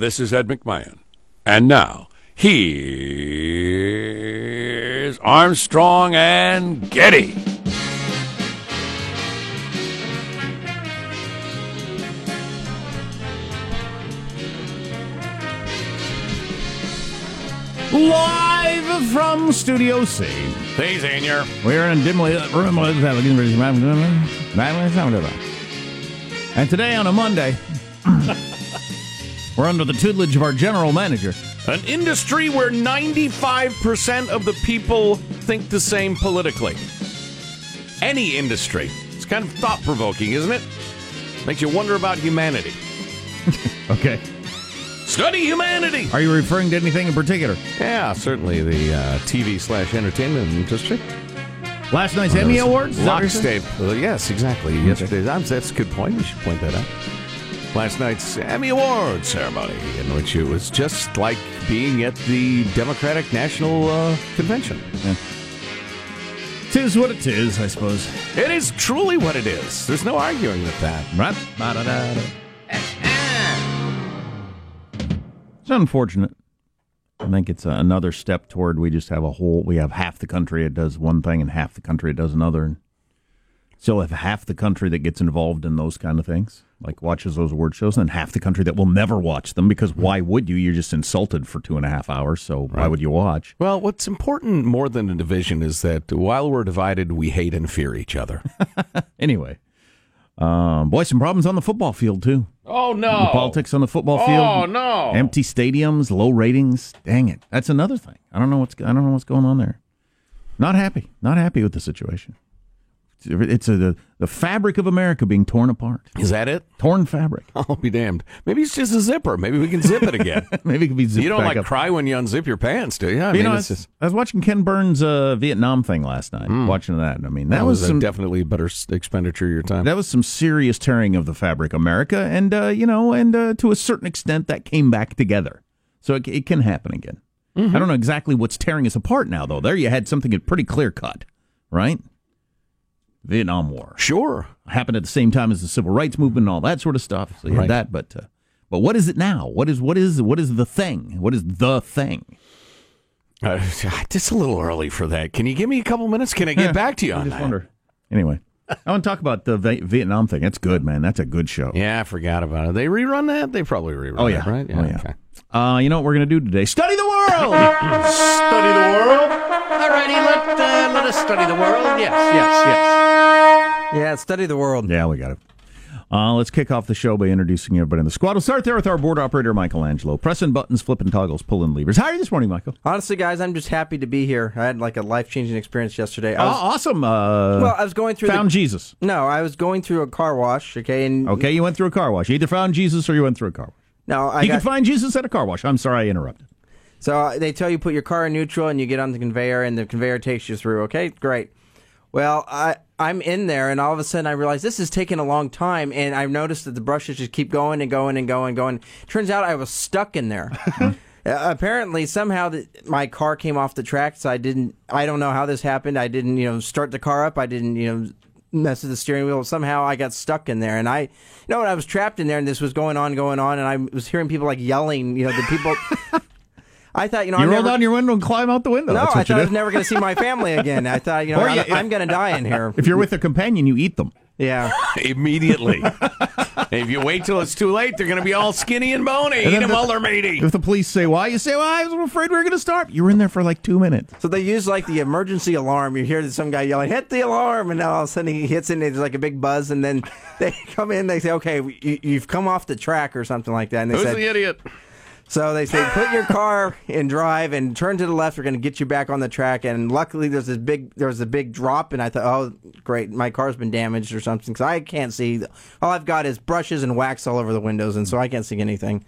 This is Ed McMahon. And now, here's Armstrong and Getty. Live from Studio C. Hey, Senior. We're in a dimly lit room. And today on a Monday, we're under the tutelage of our general manager. An industry where 95% of the people think the same politically. Any industry. It's kind of thought provoking, isn't it? Makes you wonder about humanity. Okay. Study humanity! Are you referring to anything in particular? Yeah, certainly the uh, TV slash entertainment industry. Last night's Emmy Awards? Is that what you're saying? Lockstep. Yes, exactly. Yesterday's. um, That's a good point. We should point that out. Last night's Emmy Awards ceremony, in which it was just like being at the Democratic National uh, Convention. Tis what it is, I suppose. It is truly what it is. There's no arguing with that. Right? It's unfortunate. I think it's another step toward we just have a whole, we have half the country that does one thing and half the country that does another. And still have half the country that gets involved in those kind of things, like watches those award shows, and half the country that will never watch them because why would you? You're just insulted for two and a half hours, so why would you watch? Well, what's important more than a division is that while we're divided, we hate and fear each other. Anyway, um, boy, some problems on the football field, too. oh, no. The politics on the football field. Oh, no. Empty stadiums, low ratings. Dang it. That's another thing. I don't know what's I don't know what's going on there. Not happy. Not happy with the situation. It's a, the, the fabric of America being torn apart. Is that it? Torn fabric. I'll be damned. Maybe it's just a zipper. Maybe we can zip it again. Maybe it can be zipped you don't like up. cry when you unzip your pants, do you? I You mean, know, it's was, just, I was watching Ken Burns' uh, Vietnam thing last night. Watching that, I mean, that, that was, was, some a definitely a better expenditure of your time. that was some serious tearing of the fabric, America, and uh, you know, and uh, to a certain extent, that came back together. So it, it can happen again. I don't know exactly what's tearing us apart now, though. There, you had something pretty clear cut, right? Vietnam War sure. happened at the same time as the civil rights movement and all that sort of stuff. So you Right. had that, but uh, but what is it now? What is what is what is the thing? What is the thing? Uh, just a little early for that. Can you give me a couple minutes? Can I get back to you I on just that? wonder. Anyway, I want to talk about the Vi- Vietnam thing. That's good, man. That's a good show. Yeah, I forgot about it. They rerun that? They probably rerun Oh it, yeah, right? Oh yeah. okay. Uh, you know what we're gonna do today? Study the world. Study the world? Alrighty, let, uh, let us study the world. Yes, yes, yes. Yeah, study the world. yeah, we got it. Uh, let's kick off the show by introducing everybody in the squad. We'll start there with our board operator, Michelangelo. Pressing buttons, flipping toggles, pulling levers. How are you this morning, Michael? Honestly, guys, I'm just happy to be here. I had like a life changing experience yesterday. Oh, I was, awesome. Uh, well, I was going through. found the, Jesus. no, I was going through a car wash. Okay, and Okay, you went through a car wash. You either found Jesus or you went through a car wash. no, I you got, can find Jesus at a car wash. I'm sorry I interrupted. So uh, they tell you put your car in neutral and you get on the conveyor and the conveyor takes you through. Okay, great. Well, I I'm in there and all of a sudden I realize this is taking a long time and I've noticed that the brushes just keep going and going and going and going. Turns out I was stuck in there. Uh, apparently somehow the, my car came off the tracks. I didn't. I don't know how this happened. I didn't you know start the car up. I didn't you know mess with the steering wheel. Somehow I got stuck in there and I you know I was trapped in there and this was going on going on and I was hearing people like yelling. You know the people. I thought, you know, You I roll never, down your window and climb out the window. no, I thought I was never going to see my family again. I thought, you know, Or I'm, I'm going to die in here. If you're with a companion, you eat them. Yeah. Immediately. if you wait till it's too late, they're going to be all skinny and bony. Eat then them the- while they're meaty. If the police say why, you say, "Well, I was afraid we were going to start." You were in there for like two minutes. So they use like the emergency alarm. You hear some guy yelling, "Hit the alarm!" And now all of a sudden he hits it. and There's like a big buzz, and then they come in. They say, "Okay, you, you've come off the track or something like that." And they Who's said, the idiot? So they say, put your car in drive and turn to the left. We're going to get you back on the track. And luckily, there's this big, there was a big drop, and I thought, oh, great, my car's been damaged or something because I can't see. All I've got is brushes and wax all over the windows, and so I can't see anything.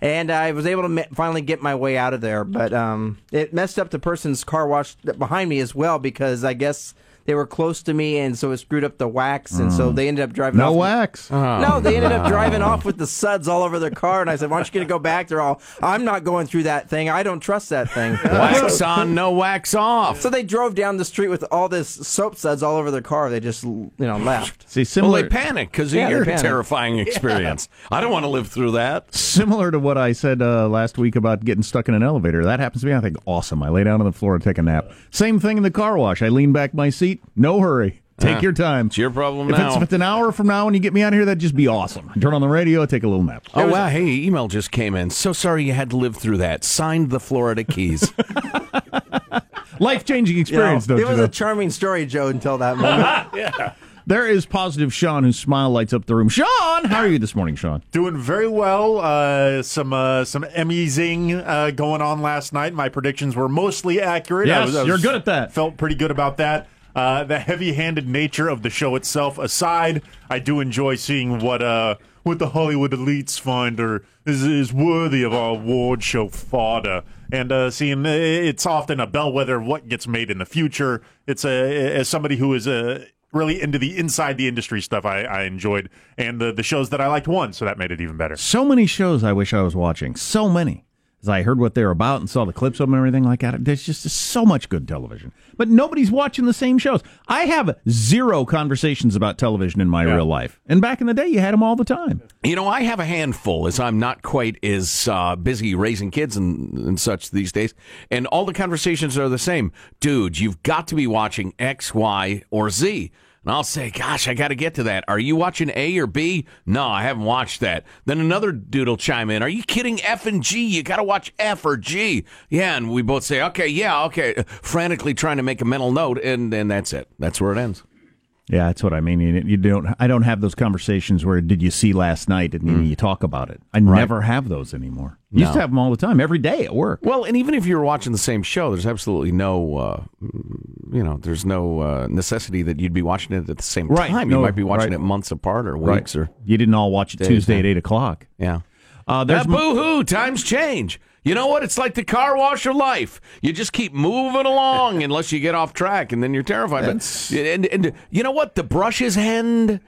And I was able to ma- finally get my way out of there, but um, it messed up the person's car wash behind me as well because I guess they were close to me, and so it screwed up the wax, and so they ended up driving. No off wax. No, they ended up driving off with the suds all over their car, and I said, "Why don't you get to go back?" They're all, "I'm not going through that thing. I don't trust that thing." Wax on, no wax off. So they drove down the street with all this soap suds all over their car. They just, you know, left. See, Well, similar they panic because Yeah, of they your panic. terrifying experience. I don't want to live through that. similar to what I said uh, last week about getting stuck in an elevator. That happens to me. I think awesome. I lay down on the floor and take a nap. Same thing in the car wash. I lean back my seat. No hurry. Take your time. It's your problem if now. It's, if it's an hour from now and you get me out of here, that'd just be awesome. I turn on the radio, take a little nap. Oh wow! Hey, email just came in. So sorry you had to live through that. Signed the Florida Keys. Life changing experience, though. it don't you was know? a charming story, Joe, until that moment. yeah. there is positive Sean whose smile lights up the room. Sean, how are you this morning, Sean? Doing very well. Uh, some uh, some Emmy'sing uh, going on last night. My predictions were mostly accurate. I Yes, was- I you're good at that. Felt pretty good about that. Uh, the heavy-handed nature of the show itself aside, I do enjoy seeing what uh, what the Hollywood elites find or is, is worthy of our award show fodder, and uh, seeing uh, it's often a bellwether of what gets made in the future. It's a as somebody who is a really into the inside the industry stuff I, I enjoyed and the, the shows that I liked won, so that made it even better. So many shows I wish I was watching. So many. As I heard what they're about and saw the clips of them and everything like that, there's just so much good television. But nobody's watching the same shows. I have zero conversations about television in my Yeah. real life. And back in the day, you had them all the time. You know, I have a handful as I'm not quite as uh, busy raising kids and, and such these days. And all the conversations are the same. Dude, you've got to be watching X, Y, or Z. And I'll say, gosh, I got to get to that. Are you watching A or B? No, I haven't watched that. Then another dude will chime in. Are you kidding? F and G. You got to watch F or G. Yeah. And we both say, okay, yeah, okay. Frantically trying to make a mental note. And then that's it. That's where it ends. Yeah, that's what I mean. You, you don't. I don't have those conversations where did you see last night and mm. you talk about it. I never have those anymore. You used to have them all the time, every day at work. Well, and even if you're watching the same show, there's absolutely no, uh, you know, there's no uh, necessity that you'd be watching it at the same Right. time. No, you might be watching right. it months apart or weeks or you didn't all watch it Days, Tuesday at eight o'clock. yeah. Uh, there's That boo hoo, times change. You know what? It's like the car wash of life. You just keep moving along unless you get off track, and then you're terrified. But, and, and you know what? The brushes end,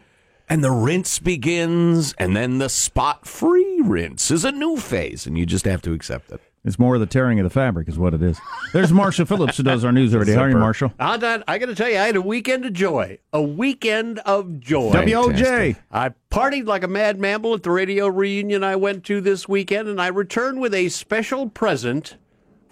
and the rinse begins, and then the spot free rinse is a new phase, and you just have to accept it. It's more of the tearing of the fabric, is what it is. There's Marshall Phillips who does our news every day. How are you, Zipper. Marshall? Ah, I, got- I got to tell you, I had a weekend of joy. A weekend of joy. WOJ. I partied like a mad mammal at the radio reunion I went to this weekend, and I returned with a special present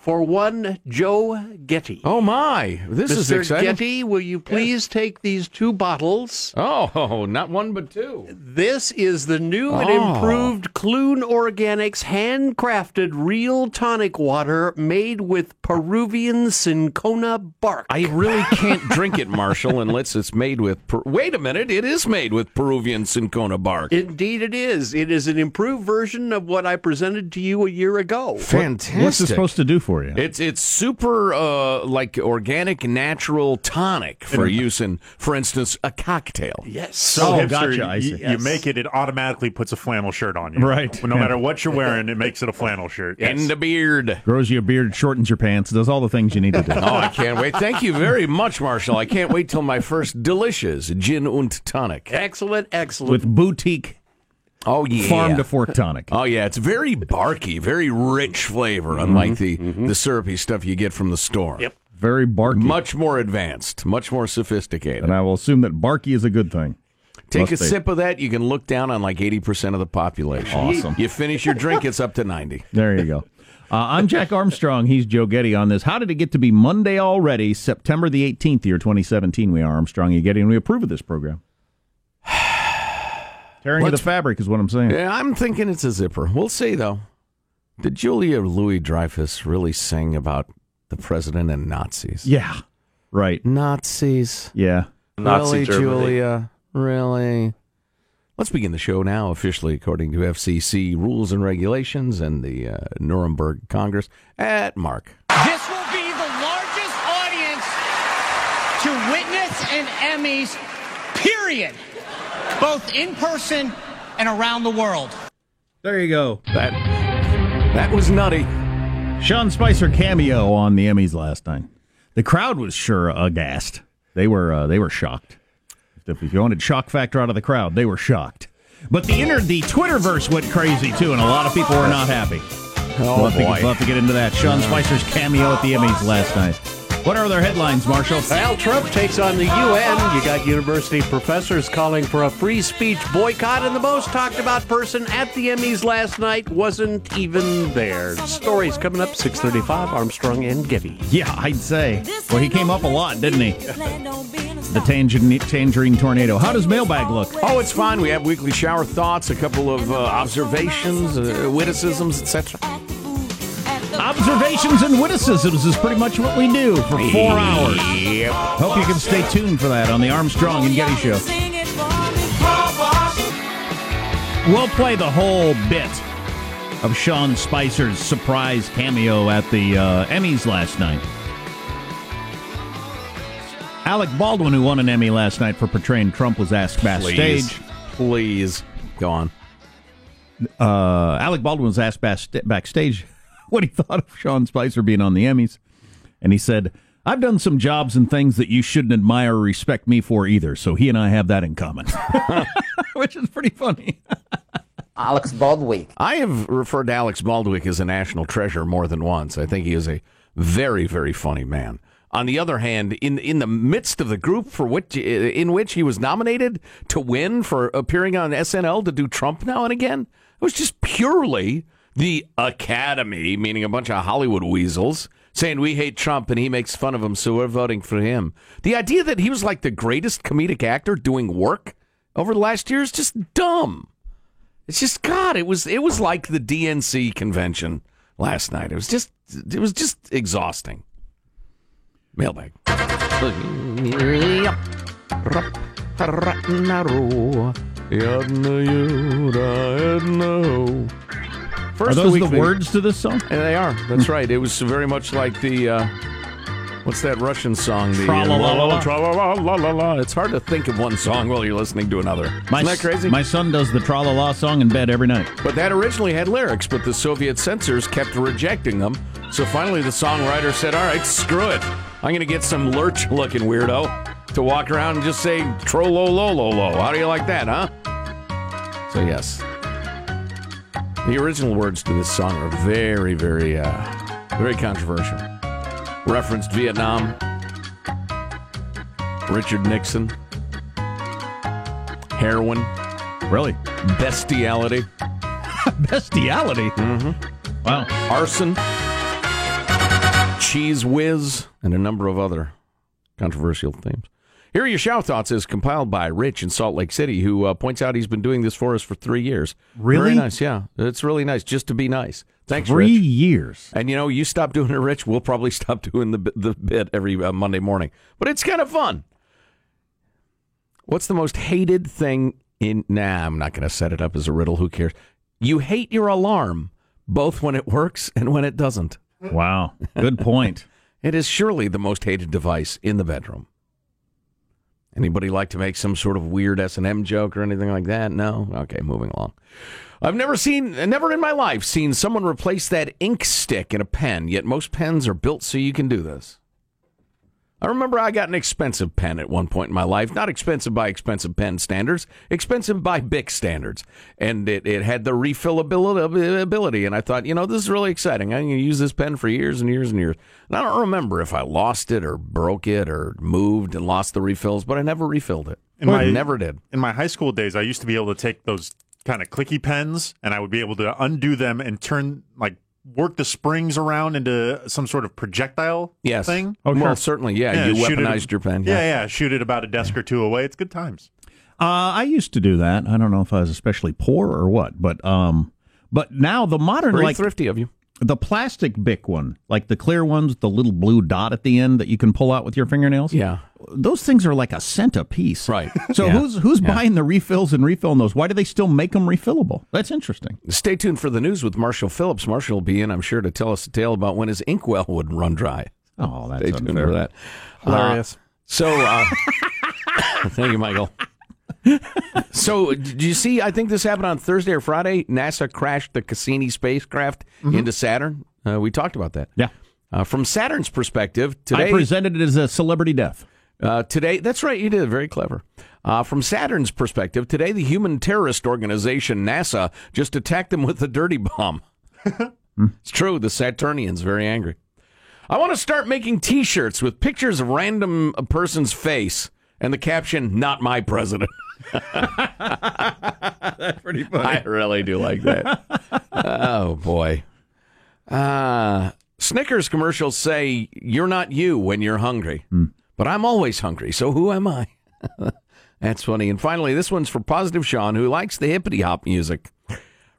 for one Joe Getty. Oh my! This is Mr. exciting. Getty, will you please take these two bottles? Oh, not one but two. This is the new and Oh. improved Clune Organics handcrafted real tonic water made with Peruvian cinchona bark. I really can't drink it, Marshall, unless it's made with. Per- Wait a minute! It is made with Peruvian cinchona bark. Indeed, it is. It is an improved version of what I presented to you a year ago. Fantastic. What's this supposed to do for you? It's it's super uh, like organic natural tonic for use in, for instance, a cocktail. Yes. So Oh, hipster, gotcha, I you, see. you Yes. make it, it automatically puts a flannel shirt on you. Right. No matter what you're wearing, it makes it a flannel shirt. And the beard. Grows you a beard, shortens your pants, does all the things you need to do. Oh, I can't wait. Thank you very much, Marshall. I can't wait till my first delicious gin und tonic. Excellent, excellent. With boutique Oh yeah. farm to fork tonic. Oh yeah, it's very barky, very rich flavor, unlike the the syrupy stuff you get from the store. Yep. Very barky. Much more advanced, much more sophisticated. and I will assume that barky is a good thing. Take a be. sip of that, you can look down on like 80% of the population. Awesome. You finish your drink, it's up to 90. There you go. Uh, I'm Jack Armstrong. He's Joe Getty on this. How did it get to be Monday already, September the 18th, year 2017? We are Armstrong and Getty, and we approve of this program. Tearing of the Let's- fabric is what I'm saying. Yeah, I'm thinking it's a zipper. We'll see, though. Did Julia Louis Dreyfus really sing about the president and Nazis? Yeah. Right. Nazis. Yeah. Nazi really, Germany. Julia? Really? Let's begin the show now, officially according to FCC rules and regulations and the uh, Nuremberg Congress at Mark. This will be the largest audience to witness an Emmys, period. Both in person and around the world. There you go. That that was nutty. Sean Spicer cameo on the Emmys last night. The crowd was sure aghast. They were uh, they were shocked. If if you wanted shock factor out of the crowd, they were shocked. But the inner the Twitterverse went crazy too, and a lot of people were not happy. Oh, we'll, have to, boy. we'll have to get into that. Sean Spicer's cameo at the Emmys last night. What are their headlines, Marshall? Al Trump takes on the UN. You got university professors calling for a free speech boycott, and the most talked about person at the Emmys last night wasn't even there. Stories coming up 635 Armstrong and Getty. Yeah, I'd say. Well, he came up a lot, didn't he? The tangerine, tangerine tornado. How does mailbag look? Oh, it's fine. We have weekly shower thoughts, a couple of uh, observations, uh, witticisms, etc. Observations and witticisms is pretty much what we do for four hours. Yep. Hope you can stay tuned for that on the Armstrong and Getty Show. We'll play the whole bit of Sean Spicer's surprise cameo at the uh, Emmys last night. Alec Baldwin, who won an Emmy last night for portraying Trump, was asked backstage. Please. Please. Go on. uh, Alec Baldwin was asked backstage what he thought of Sean Spicer being on the Emmys, and he said, "I've done some jobs and things that you shouldn't admire or respect me for either. So he and I have that in common, which is pretty funny." Alec Baldwin. I have referred to Alec Baldwin as a national treasure more than once. I think he is a very, very funny man. On the other hand, in in the midst of the group for which in which he was nominated to win for appearing on SNL to do Trump now and again, it was just purely the Academy, meaning a bunch of Hollywood weasels, saying we hate Trump and he makes fun of him, so we're voting for him. The idea that he was like the greatest comedic actor doing work over the last year is just dumb. It's just God. It was it was like the DNC convention last night. It was just it was just exhausting. Mailbag. Are First those week the thing- words to this song? Yeah, they are. That's right. It was very much like the uh, what's that Russian song? The Tra-la-la-la-la. Tra-la-la-la-la-la. It's hard to think of one song while you're listening to another. My, Isn't that crazy? My son does the Tra La La song in bed every night. But that originally had lyrics, but the Soviet censors kept rejecting them. So finally, the songwriter said, "All right, screw it. I'm going to get some lurch-looking weirdo to walk around and just say tro lo lo lo lo. How do you like that, huh?" So yes, the original words to this song are very, very, uh, very controversial. Referenced Vietnam, Richard Nixon, heroin, Really? bestiality. Bestiality. Mm-hmm. Wow. arson, Cheez Whiz, and a number of other controversial themes. Here are your shower thoughts is compiled by Rich in Salt Lake City, who uh, points out he's been doing this for us for three years. Really? Very nice, yeah. It's really nice just to be nice. Thanks, Three Rich. years. And you know, you stop doing it, Rich, we'll probably stop doing the the bit every uh, Monday morning. But it's kind of fun. What's the most hated thing in? Nah, I'm not going to set it up as a riddle. Who cares? You hate your alarm both when it works and when it doesn't. Wow. Good point. It is surely the most hated device in the bedroom. Anybody like to make some sort of weird S and M joke or anything like that? No. Okay, moving along. I've never seen, never in my life seen someone replace that ink stick in a pen. Yet most pens are built so you can do this. I remember I got an expensive pen at one point in my life. Not expensive by expensive pen standards, expensive by Bic standards. And it, it had the refillability. ability, And I thought, you know, this is really exciting. I'm going to use this pen for years and years and years. And I don't remember if I lost it or broke it or moved and lost the refills, but I never refilled it. In my- never did. In my high school days, I used to be able to take those kind of clicky pens and I would be able to undo them and turn like work the springs around into some sort of projectile Yes. thing. Oh, well, certainly, yeah. you shoot it- weaponized your pen. Yeah, yeah. Shoot it about a desk or two away. It's good times. Uh, I used to do that. I don't know if I was especially poor or what, but um, but now the modern Very like thrifty of you. The plastic Bic one, like the clear ones the little blue dot at the end that you can pull out with your fingernails. Yeah. those things are like a cent a piece. Right. So Yeah. who's who's buying the refills and refilling those? Why do they still make them refillable? That's interesting. Stay tuned for the news with Marshall Phillips. Marshall will be in, I'm sure, to tell us a tale about when his inkwell would run dry. Oh, that's Stay tuned unfair. for that. Hilarious. Uh, so, uh, thank you, Michael. So, do you see? I think this happened on Thursday or Friday. NASA crashed the Cassini spacecraft into Saturn. Uh, we talked about that. Yeah. Uh, from Saturn's perspective, today I presented it as a celebrity death. Uh, today, that's right, you did. Very clever. Uh, from Saturn's perspective, today the human terrorist organization NASA just attacked them with a dirty bomb. it's true. The Saturnians very angry. I want to start making T-shirts with pictures of random a person's face and the caption "Not my president." That's pretty funny. I really do like that. oh boy. Uh, Snickers commercials say you're not you when you're hungry, but I'm always hungry. So who am I? That's funny. And finally, this one's for Positive Sean, who likes the hippity hop music.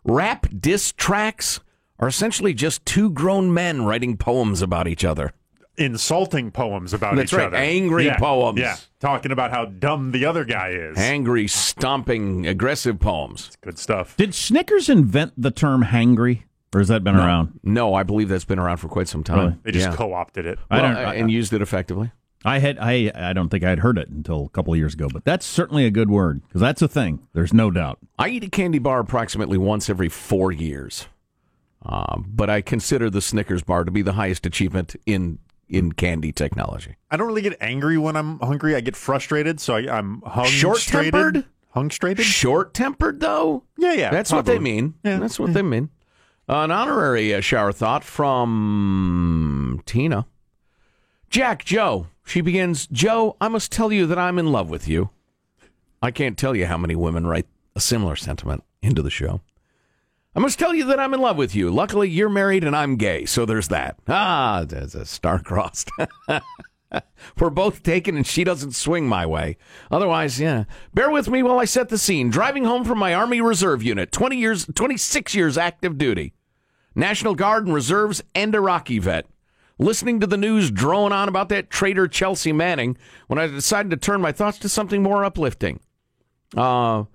Rap diss tracks are essentially just two grown men writing poems about each other. Insulting poems about That's each right, other. angry Yeah, poems. Yeah, talking about how dumb the other guy is. Angry, stomping, aggressive poems. Good stuff. Did Snickers invent the term hangry, or has that been around? No, I believe that's been around for quite some time. Really? They just Yeah. co-opted it. I don't. I, and used it effectively. I had. I. I don't think I'd heard it until a couple of years ago. But that's certainly a good word because that's a thing. There's no doubt. I eat a candy bar approximately once every four years, um, but I consider the Snickers bar to be the highest achievement in in candy technology. I don't really get angry when I'm hungry. I get frustrated, so I, I'm hung Short-tempered? Hung straighted? Short tempered, though. Yeah, yeah. That's what they mean. Yeah. That's what they mean. An honorary uh, shower thought from Tina. Jack, Joe. She begins, Joe, I must tell you that I'm in love with you. I can't tell you how many women write a similar sentiment into the show. I must tell you that I'm in love with you. Luckily, you're married and I'm gay, so there's that. Ah, there's a star crossed. We're both taken and she doesn't swing my way. Otherwise, yeah. Bear with me while I set the scene. Driving home from my Army Reserve unit, 20 years, 26 years active duty. National Guard and Reserves and Iraqi vet. Listening to the news drone on about that traitor Chelsea Manning when I decided to turn my thoughts to something more uplifting. Uh,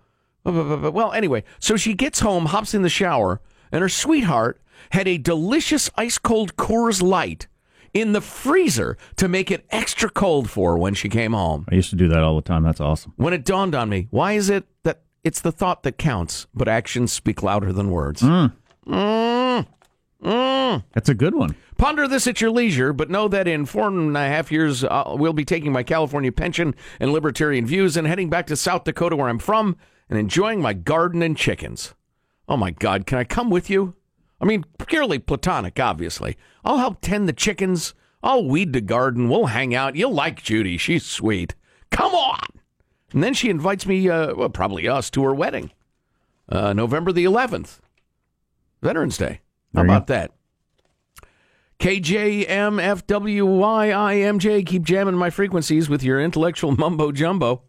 well, anyway, so she gets home, hops in the shower, and her sweetheart had a delicious ice cold Coors Light in the freezer to make it extra cold for her when she came home. I used to do that all the time. That's awesome. When it dawned on me, why is it that it's the thought that counts, but actions speak louder than words? Mm. Mm. Mm. That's a good one. Ponder this at your leisure, but know that in four and a half years, uh, we'll be taking my California pension and libertarian views and heading back to South Dakota, where I'm from, and enjoying my garden and chickens. Oh my God, can I come with you? I mean, purely platonic, obviously. I'll help tend the chickens. I'll weed the garden. We'll hang out. You'll like Judy. She's sweet. Come on. And then she invites me, uh, well, probably us, to her wedding, uh, November the 11th, Veterans Day. How There you about that? KJMFWYIMJ, keep jamming my frequencies with your intellectual mumbo jumbo.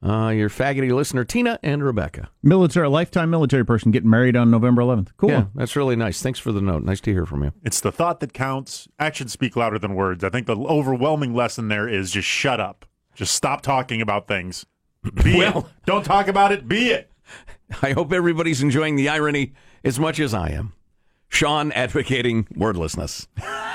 Uh, your faggoty listener, Tina and Rebecca. Military, a lifetime military person getting married on November 11th. Cool. Yeah, that's really nice. Thanks for the note. Nice to hear from you. It's the thought that counts. Actions speak louder than words. I think the overwhelming lesson there is just shut up. Just stop talking about things. Be Well- it. Don't talk about it. Be it. I hope everybody's enjoying the irony as much as I am. Sean advocating wordlessness.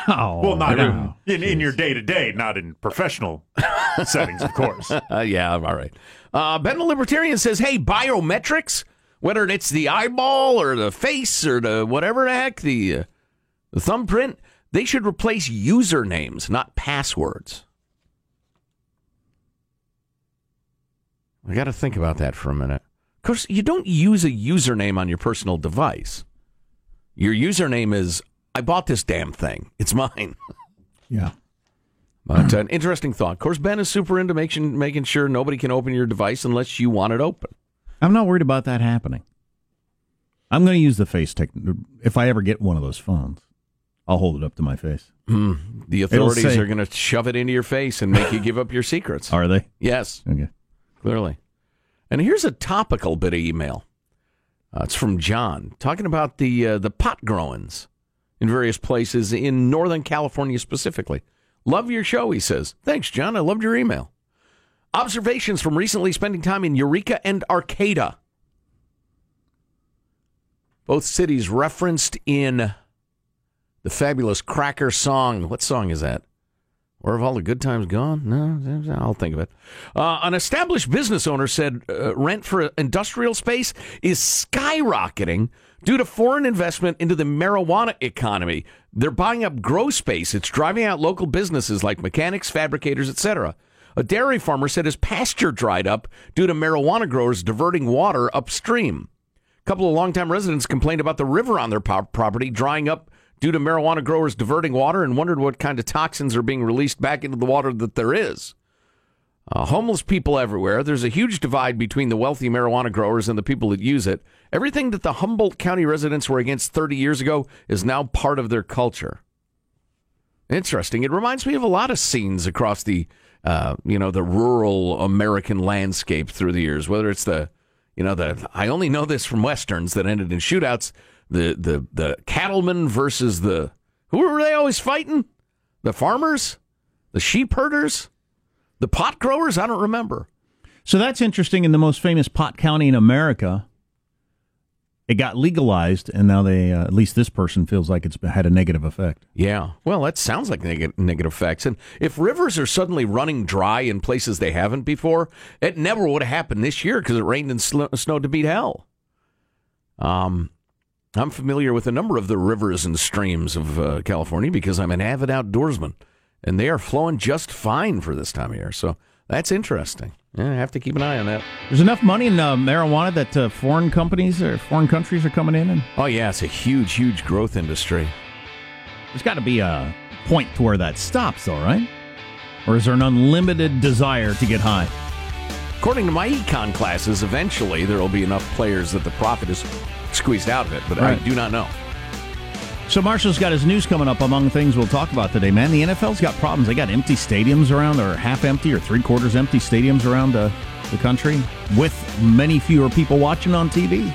Oh, Well, not in, in, in your day to day, not in professional settings, of course. Uh, yeah, all right. Uh, ben the Libertarian says, hey, biometrics, whether it's the eyeball or the face or the whatever the heck, the, uh, the thumbprint, they should replace usernames, not passwords. I got to think about that for a minute. Of course, you don't use a username on your personal device. Your username is, I bought this damn thing. It's mine. Yeah. But uh, an interesting thought. Of course, Ben is super into making making sure nobody can open your device unless you want it open. I'm not worried about that happening. I'm going to use the face tech. If I ever get one of those phones, I'll hold it up to my face. The authorities say- are going to shove it into your face and make you give up your secrets. Are they? Yes, Okay. clearly. And here's a topical bit of email. Uh, it's from John talking about the uh, the pot growings in various places in Northern California specifically. Love your show, he says. Thanks, John. I loved your email. Observations from recently spending time in Eureka and Arcata. Both cities referenced in the fabulous Cracker song. What song is that? Where have all the good times gone? No, I'll think of it. Uh, an established business owner said uh, rent for industrial space is skyrocketing due to foreign investment into the marijuana economy. They're buying up grow space. It's driving out local businesses like mechanics, fabricators, etc. A dairy farmer said his pasture dried up due to marijuana growers diverting water upstream. A couple of longtime residents complained about the river on their property drying up due to marijuana growers diverting water and wondered what kind of toxins are being released back into the water that there is. Uh, homeless people everywhere. There's a huge divide between the wealthy marijuana growers and the people that use it. Everything that the Humboldt County residents were against 30 years ago is now part of their culture. Interesting. It reminds me of a lot of scenes across the, uh, you know, the rural American landscape through the years. Whether it's the, you know, the I only know this from westerns that ended in shootouts. The the the cattlemen versus the who were they always fighting? The farmers, the sheep herders, the pot growers. I don't remember. So that's interesting. In the most famous pot county in America, it got legalized, and now they, uh, at least this person feels like it's had a negative effect. Yeah. Well, that sounds like neg- negative effects. And if rivers are suddenly running dry in places they haven't before, it never would have happened this year because it rained and sl- snowed to beat hell. Um, I'm familiar with a number of the rivers and streams of uh, California because I'm an avid outdoorsman, and they are flowing just fine for this time of year. So that's interesting. Yeah, I have to keep an eye on that. There's enough money in uh, marijuana that uh, foreign companies or foreign countries are coming in, and Oh yeah, it's a huge, huge growth industry. there's got to be a point to where that stops, though, right? Or is there an unlimited desire to get high? According to my econ classes, eventually there will be enough players that the profit is squeezed out of it, but Right. I do not know. So Marshall's got his news coming up among things we'll talk about today. Man, the NFL's got problems. They got empty stadiums around, or half empty, or three quarters empty stadiums around uh, the country, with many fewer people watching on TV.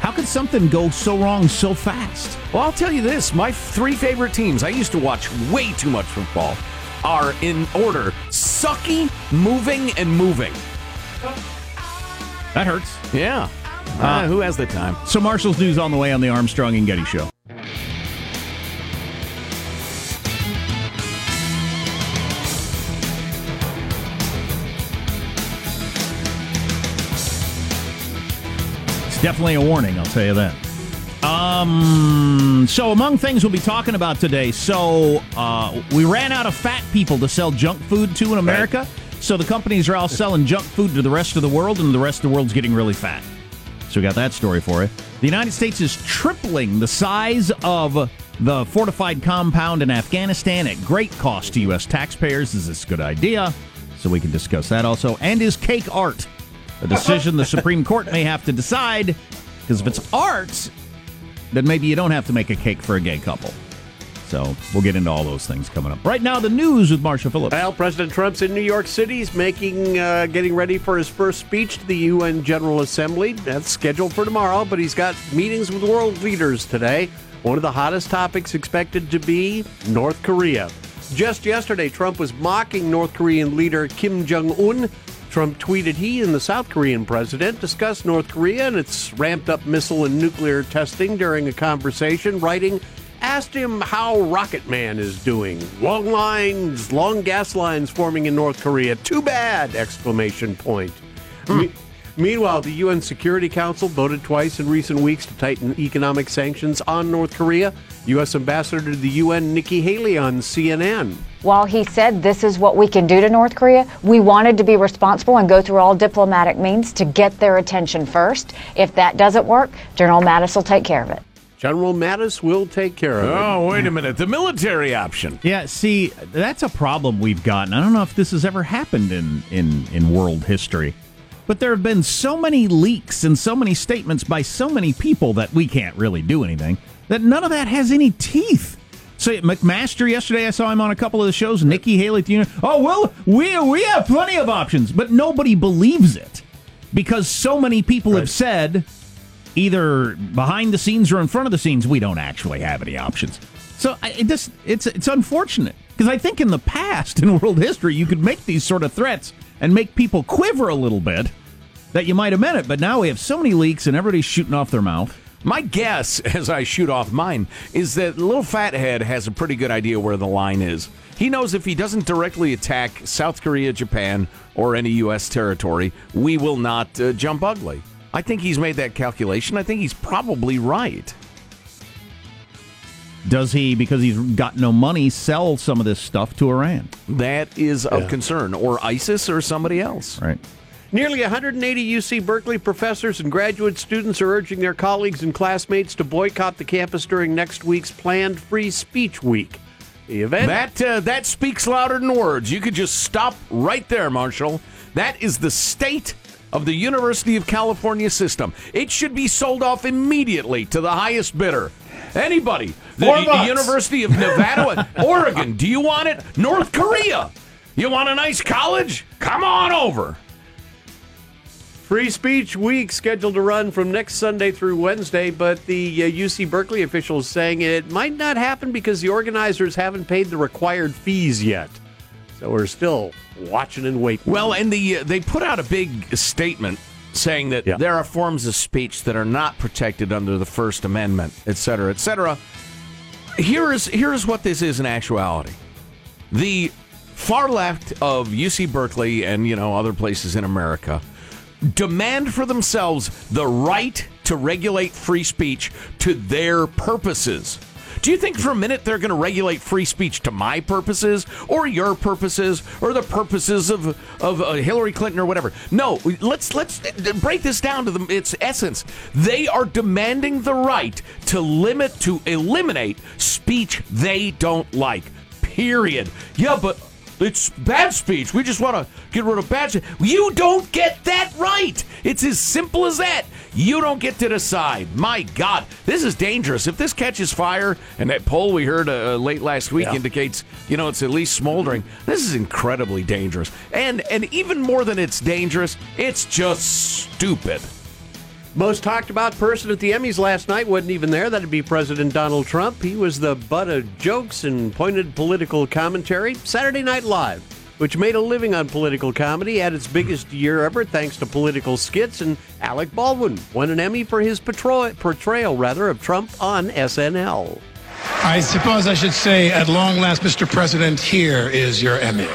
How could something go so wrong so fast? Well, I'll tell you this my three favorite teams, I used to watch way too much football, are in order sucky, moving, and moving. That hurts. Yeah. Uh, who has the time? So Marshall's news on the way on the Armstrong and Getty Show. It's definitely a warning, I'll tell you that. Um, so among things we'll be talking about today, so uh, we ran out of fat people to sell junk food to in America. So the companies are all selling junk food to the rest of the world, and the rest of the world's getting really fat. So we got that story for you. The United States is tripling the size of the fortified compound in Afghanistan at great cost to U.S. taxpayers. Is this a good idea? So we can discuss that also. And is cake art? A decision the Supreme Court may have to decide. Because if it's art, then maybe you don't have to make a cake for a gay couple. So we'll get into all those things coming up. Right now, the news with Marshall Phillips. Well, President Trump's in New York City. He's making, uh, getting ready for his first speech to the UN General Assembly. That's scheduled for tomorrow, but he's got meetings with world leaders today. One of the hottest topics expected to be North Korea. Just yesterday, Trump was mocking North Korean leader Kim Jong Un. Trump tweeted he and the South Korean president discussed North Korea and its ramped up missile and nuclear testing during a conversation, writing, asked him how Rocket Man is doing. Long lines, long gas lines forming in North Korea. Too bad! Exclamation point. Hmm. Me- meanwhile, the UN Security Council voted twice in recent weeks to tighten economic sanctions on North Korea. U.S. Ambassador to the UN Nikki Haley on CNN. While he said this is what we can do to North Korea, we wanted to be responsible and go through all diplomatic means to get their attention first. If that doesn't work, General Mattis will take care of it. General Mattis will take care of it. Oh, wait a minute. The military option. Yeah, see, that's a problem we've gotten. I don't know if this has ever happened in, in, in world history, but there have been so many leaks and so many statements by so many people that we can't really do anything, that none of that has any teeth. So McMaster yesterday, I saw him on a couple of the shows. Nikki Haley, you know, oh well, we we have plenty of options, but nobody believes it because so many people have said either behind the scenes or in front of the scenes, we don't actually have any options. So I- it just it's it's unfortunate because I think in the past in world history you could make these sort of threats and make people quiver a little bit that you might have meant it, but now we have so many leaks and everybody's shooting off their mouth. My guess, as I shoot off mine, is that little fathead has a pretty good idea where the line is. He knows if he doesn't directly attack South Korea, Japan, or any U.S. territory, we will not uh, jump ugly. I think he's made that calculation. I think he's probably right. Does he, because he's got no money, sell some of this stuff to Iran? That is of concern, or ISIS, or somebody else. Right. Nearly 180 UC Berkeley professors and graduate students are urging their colleagues and classmates to boycott the campus during next week's planned Free Speech Week. The event That uh, that speaks louder than words. You could just stop right there, Marshall. That is the state of the University of California system. It should be sold off immediately to the highest bidder. Anybody, the, Four the. University of Nevada, Oregon. Do you want it? North Korea. You want a nice college? Come on over. Free Speech Week scheduled to run from next Sunday through Wednesday, but the uh, UC Berkeley officials saying it might not happen because the organizers haven't paid the required fees yet. So we're still watching and waiting. Well, and the uh, they put out a big statement saying that Yeah. there are forms of speech that are not protected under the First Amendment, et cetera, et cetera. Here is here is what this is in actuality. The far left of UC Berkeley and you know other places in America demand for themselves the right to regulate free speech to their purposes. Do you think for a minute they're going to regulate free speech to my purposes or your purposes or the purposes of of uh, Hillary Clinton or whatever? No, let's let's break this down to the, its essence. They are demanding the right to limit to eliminate speech they don't like. Period. Yeah, but it's bad speech. We just want to get rid of bad speech. You don't get that right. It's as simple as that. You don't get to decide. My God, this is dangerous. If this catches fire, and that poll we heard uh, late last week Yeah. indicates, you know, it's at least smoldering. This is incredibly dangerous. And and even more than it's dangerous, it's just stupid. Most talked about person at the Emmys last night wasn't even there. That'd be President Donald Trump. He was the butt of jokes and pointed political commentary. Saturday Night Live, which made a living on political comedy, had its biggest year ever thanks to political skits. And Alec Baldwin won an Emmy for his portray- portrayal, rather, of Trump on SNL. I suppose I should say, at long last, Mr. President, here is your Emmy.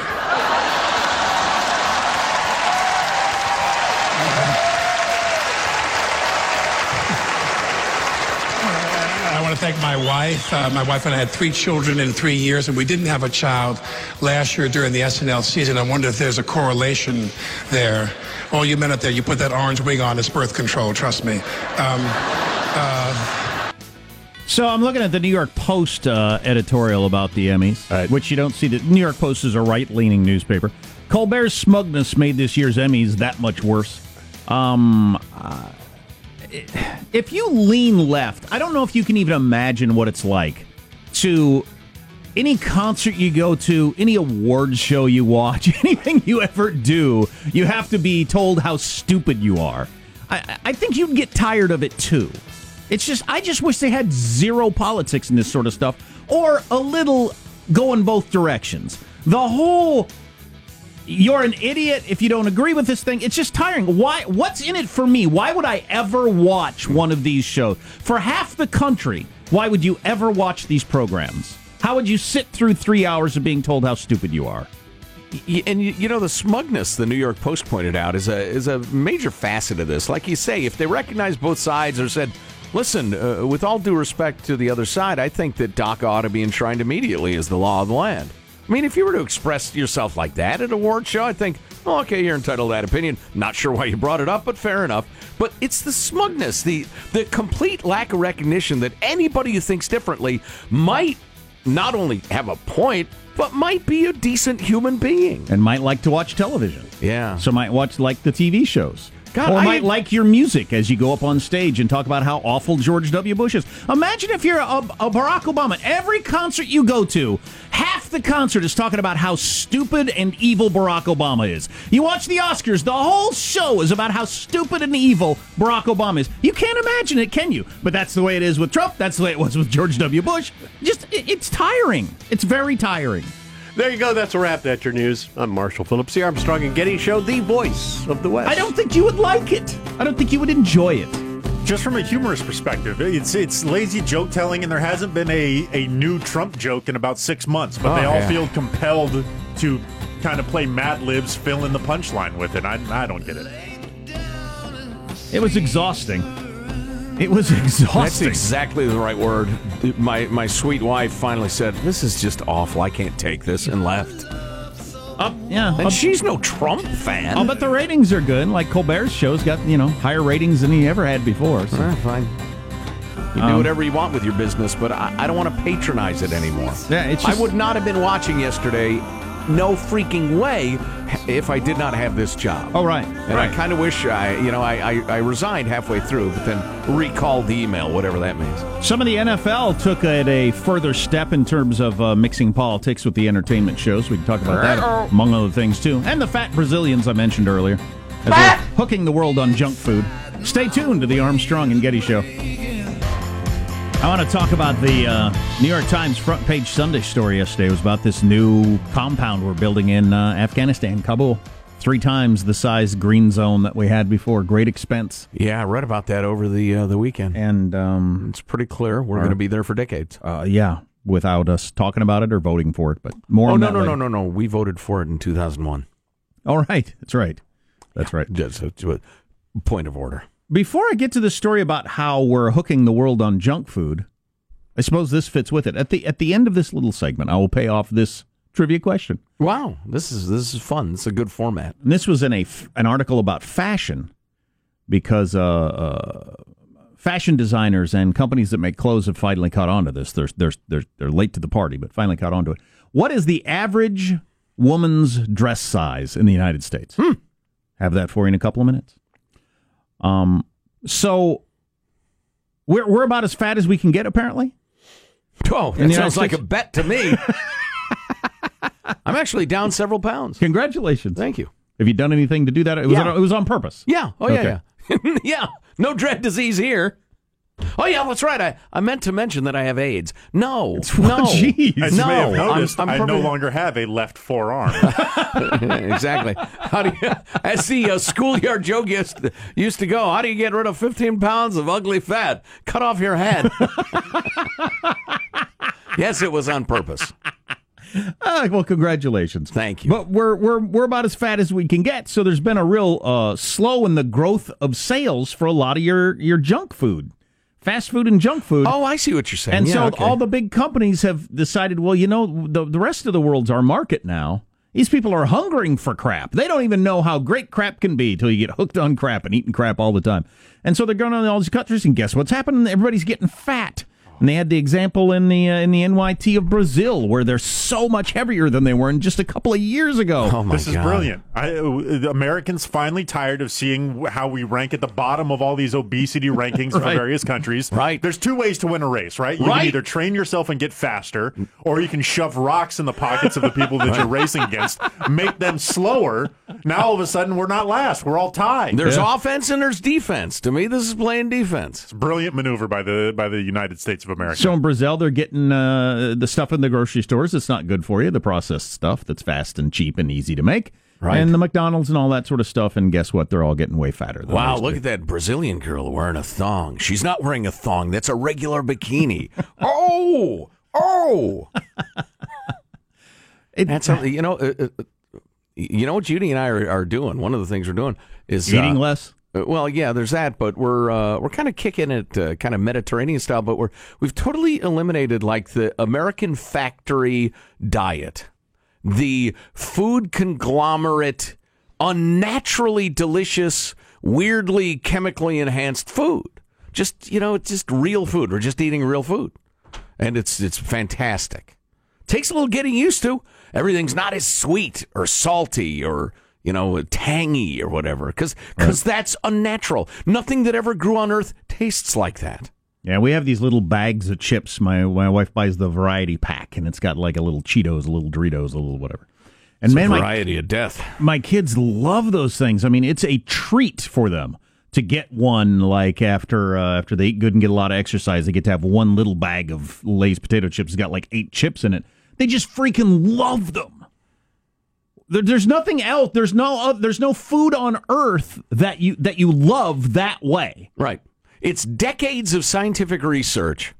Thank my wife. Uh, my wife and I had three children in three years, and we didn't have a child last year during the SNL season. I wonder if there's a correlation there. All you men out there, you put that orange wig on, it's birth control, trust me. Um, So I'm looking at the New York Post uh, editorial about the Emmys, Right. which you don't see. The New York Post is a right-leaning newspaper. Colbert's smugness made this year's Emmys that much worse. Um, uh, if you lean left, I don't know if you can even imagine what it's like to any concert you go to, any awards show you watch, anything you ever do, you have to be told how stupid you are. I, I think you'd get tired of it too. It's just, I just wish they had zero politics in this sort of stuff, or a little go in both directions. The whole you're an idiot if you don't agree with this thing. It's just tiring. Why? What's in it for me? Why would I ever watch one of these shows? For half the country, why would you ever watch these programs? How would you sit through three hours of being told how stupid you are? And you, know the smugness the New York Post pointed out is a is a major facet of this. Like you say, if they recognize both sides or said, "Listen, uh, with all due respect to the other side, I think that DACA ought to be enshrined immediately as the law of the land." I mean, if you were to express yourself like that at a award show, I think, oh, okay, you're entitled to that opinion. Not sure why you brought it up, but fair enough. But it's the smugness, the the complete lack of recognition that anybody who thinks differently might not only have a point, but might be a decent human being. And might like to watch television. Yeah. So might watch like the TV shows. God, or I- might like your music as you go up on stage and talk about how awful George W. Bush is. Imagine if you're a, a Barack Obama. Every concert you go to, half the concert is talking about how stupid and evil Barack Obama is. You watch the Oscars, the whole show is about how stupid and evil Barack Obama is. You can't imagine it, can you? But that's the way it is with Trump. That's the way it was with George W. Bush. Just, it- it's tiring. It's very tiring. There you go. That's a wrap. That's your news. I'm Marshall Phillips, the Armstrong and Getty Show, the voice of the West. I don't think you would like it. I don't think you would enjoy it. Just from a humorous perspective, it's it's lazy joke telling, and there hasn't been a, a new Trump joke in about six months. But Oh, they all yeah. feel compelled to kind of play Mad Libs, fill in the punchline with it. I, I don't get it. It was exhausting. It was exhausting. That's exactly the right word. My my sweet wife finally said, "This is just awful. I can't take this," and left. Up, yeah. And up- she's no Trump fan. Oh, but the ratings are good. Like Colbert's show's got you know higher ratings than he ever had before. So. Fine. You do um, whatever you want with your business, but I, I don't want to patronize it anymore. Yeah, it's just- I would not have been watching yesterday. No freaking way if I did not have this job. Oh right, And right. I kind of wish I, you know, I, I, I resigned halfway through, but then recalled the email, whatever that means. Some of the NFL took it a further step in terms of uh, mixing politics with the entertainment shows. We can talk about that among other things too, and the fat Brazilians I mentioned earlier, as well, hooking the world on junk food. Stay tuned to the Armstrong and Getty Show. I want to talk about the uh, New York Times front page Sunday story yesterday. It was about this new compound we're building in uh, Afghanistan, Kabul. Three times the size green zone that we had before. Great expense. Yeah, I read about that over the uh, the weekend. And um, It's pretty clear we're going to be there for decades. uh, yeah, without us talking about it or voting for it, but more. Oh no no later. no no no! We voted for it in 2001. All right, that's right. That's right. Just a point of order. Before I get to the story about how we're hooking the world on junk food, I suppose this fits with it. At the at the end of this little segment, I will pay off this trivia question. Wow, this is this is fun. It's a good format. And this was in a an article about fashion because uh, uh, fashion designers and companies that make clothes have finally caught on to this. They're, they're, they're, they're late to the party, but finally caught on to it. What is the average woman's dress size in the United States? Have that for you in a couple of minutes. Um, so we're, we're about as fat as we can get, apparently. Oh, that sounds like a bet to me. I'm actually down several pounds. Congratulations. Thank you. Have you done anything to do that? It was, Yeah. on, it was on purpose. Yeah. Oh Okay. yeah. Yeah. yeah. No dread disease here. Oh yeah, that's right. I, I meant to mention that I have AIDS. No, no, jeez. As no. you may have I'm- noticed, I'm I no perfect- longer have a left forearm. exactly. How do you, as the uh, schoolyard joke used to, used to go, how do you get rid of 15 pounds of ugly fat? Cut off your head. yes, it was on purpose. Ah, well, congratulations. Thank you. But we're we're we're about as fat as we can get. So there's been a real uh, slow in the growth of sales for a lot of your your junk food, fast food and junk food. Oh, I see what you're saying. and Yeah, so okay. all the big companies have decided, well, you know, the the rest of the world's our market now. These people are hungering for crap. They don't even know how great crap can be till you get hooked on crap and eating crap all the time. And so they're going on all these countries, and guess what's happening? Everybody's getting fat. And they had the example in the uh, in the NYT of Brazil, where they're so much heavier than they were in just a couple of years ago. Oh my this is God. brilliant. I, uh, Americans finally tired of seeing how we rank at the bottom of all these obesity rankings from various countries. Right. There's two ways to win a race, right? You Right. can either train yourself and get faster, or you can shove rocks in the pockets of the people that you're racing against, make them slower. Now all of a sudden we're not last. We're all tied. There's Yeah. offense and there's defense. To me, this is playing defense. It's brilliant maneuver by the by the United States of America. So in Brazil, they're getting uh, the stuff in the grocery stores that's not good for you, the processed stuff that's fast and cheap and easy to make, Right. and the McDonald's and all that sort of stuff. And guess what? They're all getting way fatter. Than Wow, look be. at that Brazilian girl wearing a thong. She's not wearing a thong. That's a regular bikini. oh, oh. It- That's something, you know, uh, uh, uh, you know what Judy and I are, are doing? One of the things we're doing is eating uh, less. Uh, Well, yeah, there's that, but we're uh, we're kind of kicking it uh, kind of Mediterranean style, but we're we've totally eliminated like the American factory diet, the food conglomerate, unnaturally delicious, weirdly chemically enhanced food. Just you know, it's just real food. We're just eating real food, and it's it's fantastic. Takes a little getting used to. Everything's not as sweet or salty or you know tangy or whatever because that's unnatural. Nothing that ever grew on Earth tastes like that. Yeah, we have these little bags of chips. My my wife buys the variety pack, and it's got like a little Cheetos, a little Doritos, a little whatever. And man, my, Variety of death. my kids love those things. I mean, it's a treat for them to get one. Like after uh, after they eat good and get a lot of exercise, they get to have one little bag of Lay's potato chips. It's got like eight chips in it. They just freaking love them. There, there's nothing else. There's no. Uh, there's no food on earth that you that you love that way. Right. It's decades of scientific research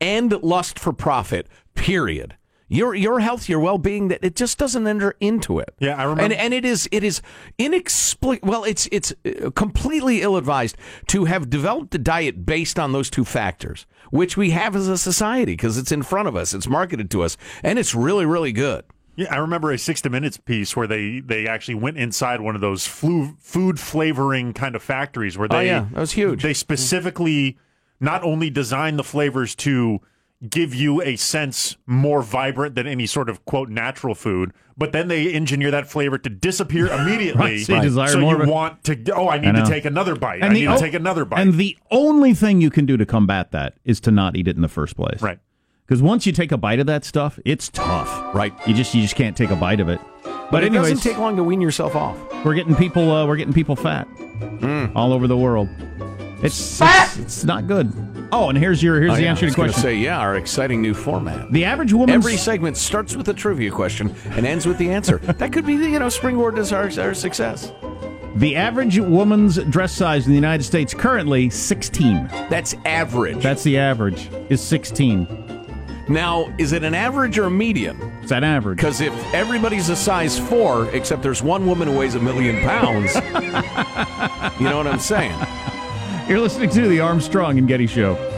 and lust for profit, period. your your health, your well being. That it just doesn't enter into it. Yeah, I remember- And and it is it is inexplicable. Well, it's it's uh, completely ill advised to have developed a diet based on those two factors, which we have as a society because it's in front of us, it's marketed to us, and it's really really good. Yeah, I remember a 60 Minutes piece where they they actually went inside one of those flu, food flavoring kind of factories where oh, they Oh, yeah, that was huge. They specifically not only designed the flavors to give you a sense more vibrant than any sort of quote natural food, but then they engineer that flavor to disappear immediately. Right, so you desire so you want to oh, I I need to take another bite. I need to take another bite. And the only thing you can do to combat that is to not eat it in the first place. Right. Because once you take a bite of that stuff, it's tough. Right. You just you just can't take a bite of it. But, But it anyways, doesn't take long to wean yourself off. we're getting people uh, we're getting people fat Hmm. all over the world. It's, it's it's not good. Oh, and here's your here's Oh, the yeah, answer to the question. Say yeah, our exciting new format. the average woman. Every segment starts with a trivia question and ends with the answer. that could be, you know, springboard to our, our success. the average woman's dress size in the United States currently 16. That's average. That's the average is 16. Now, is it an average or a median? It's that average. Because if everybody's a size four, except there's one woman who weighs a million pounds, you know what I'm saying? You're listening to the Armstrong and Getty Show.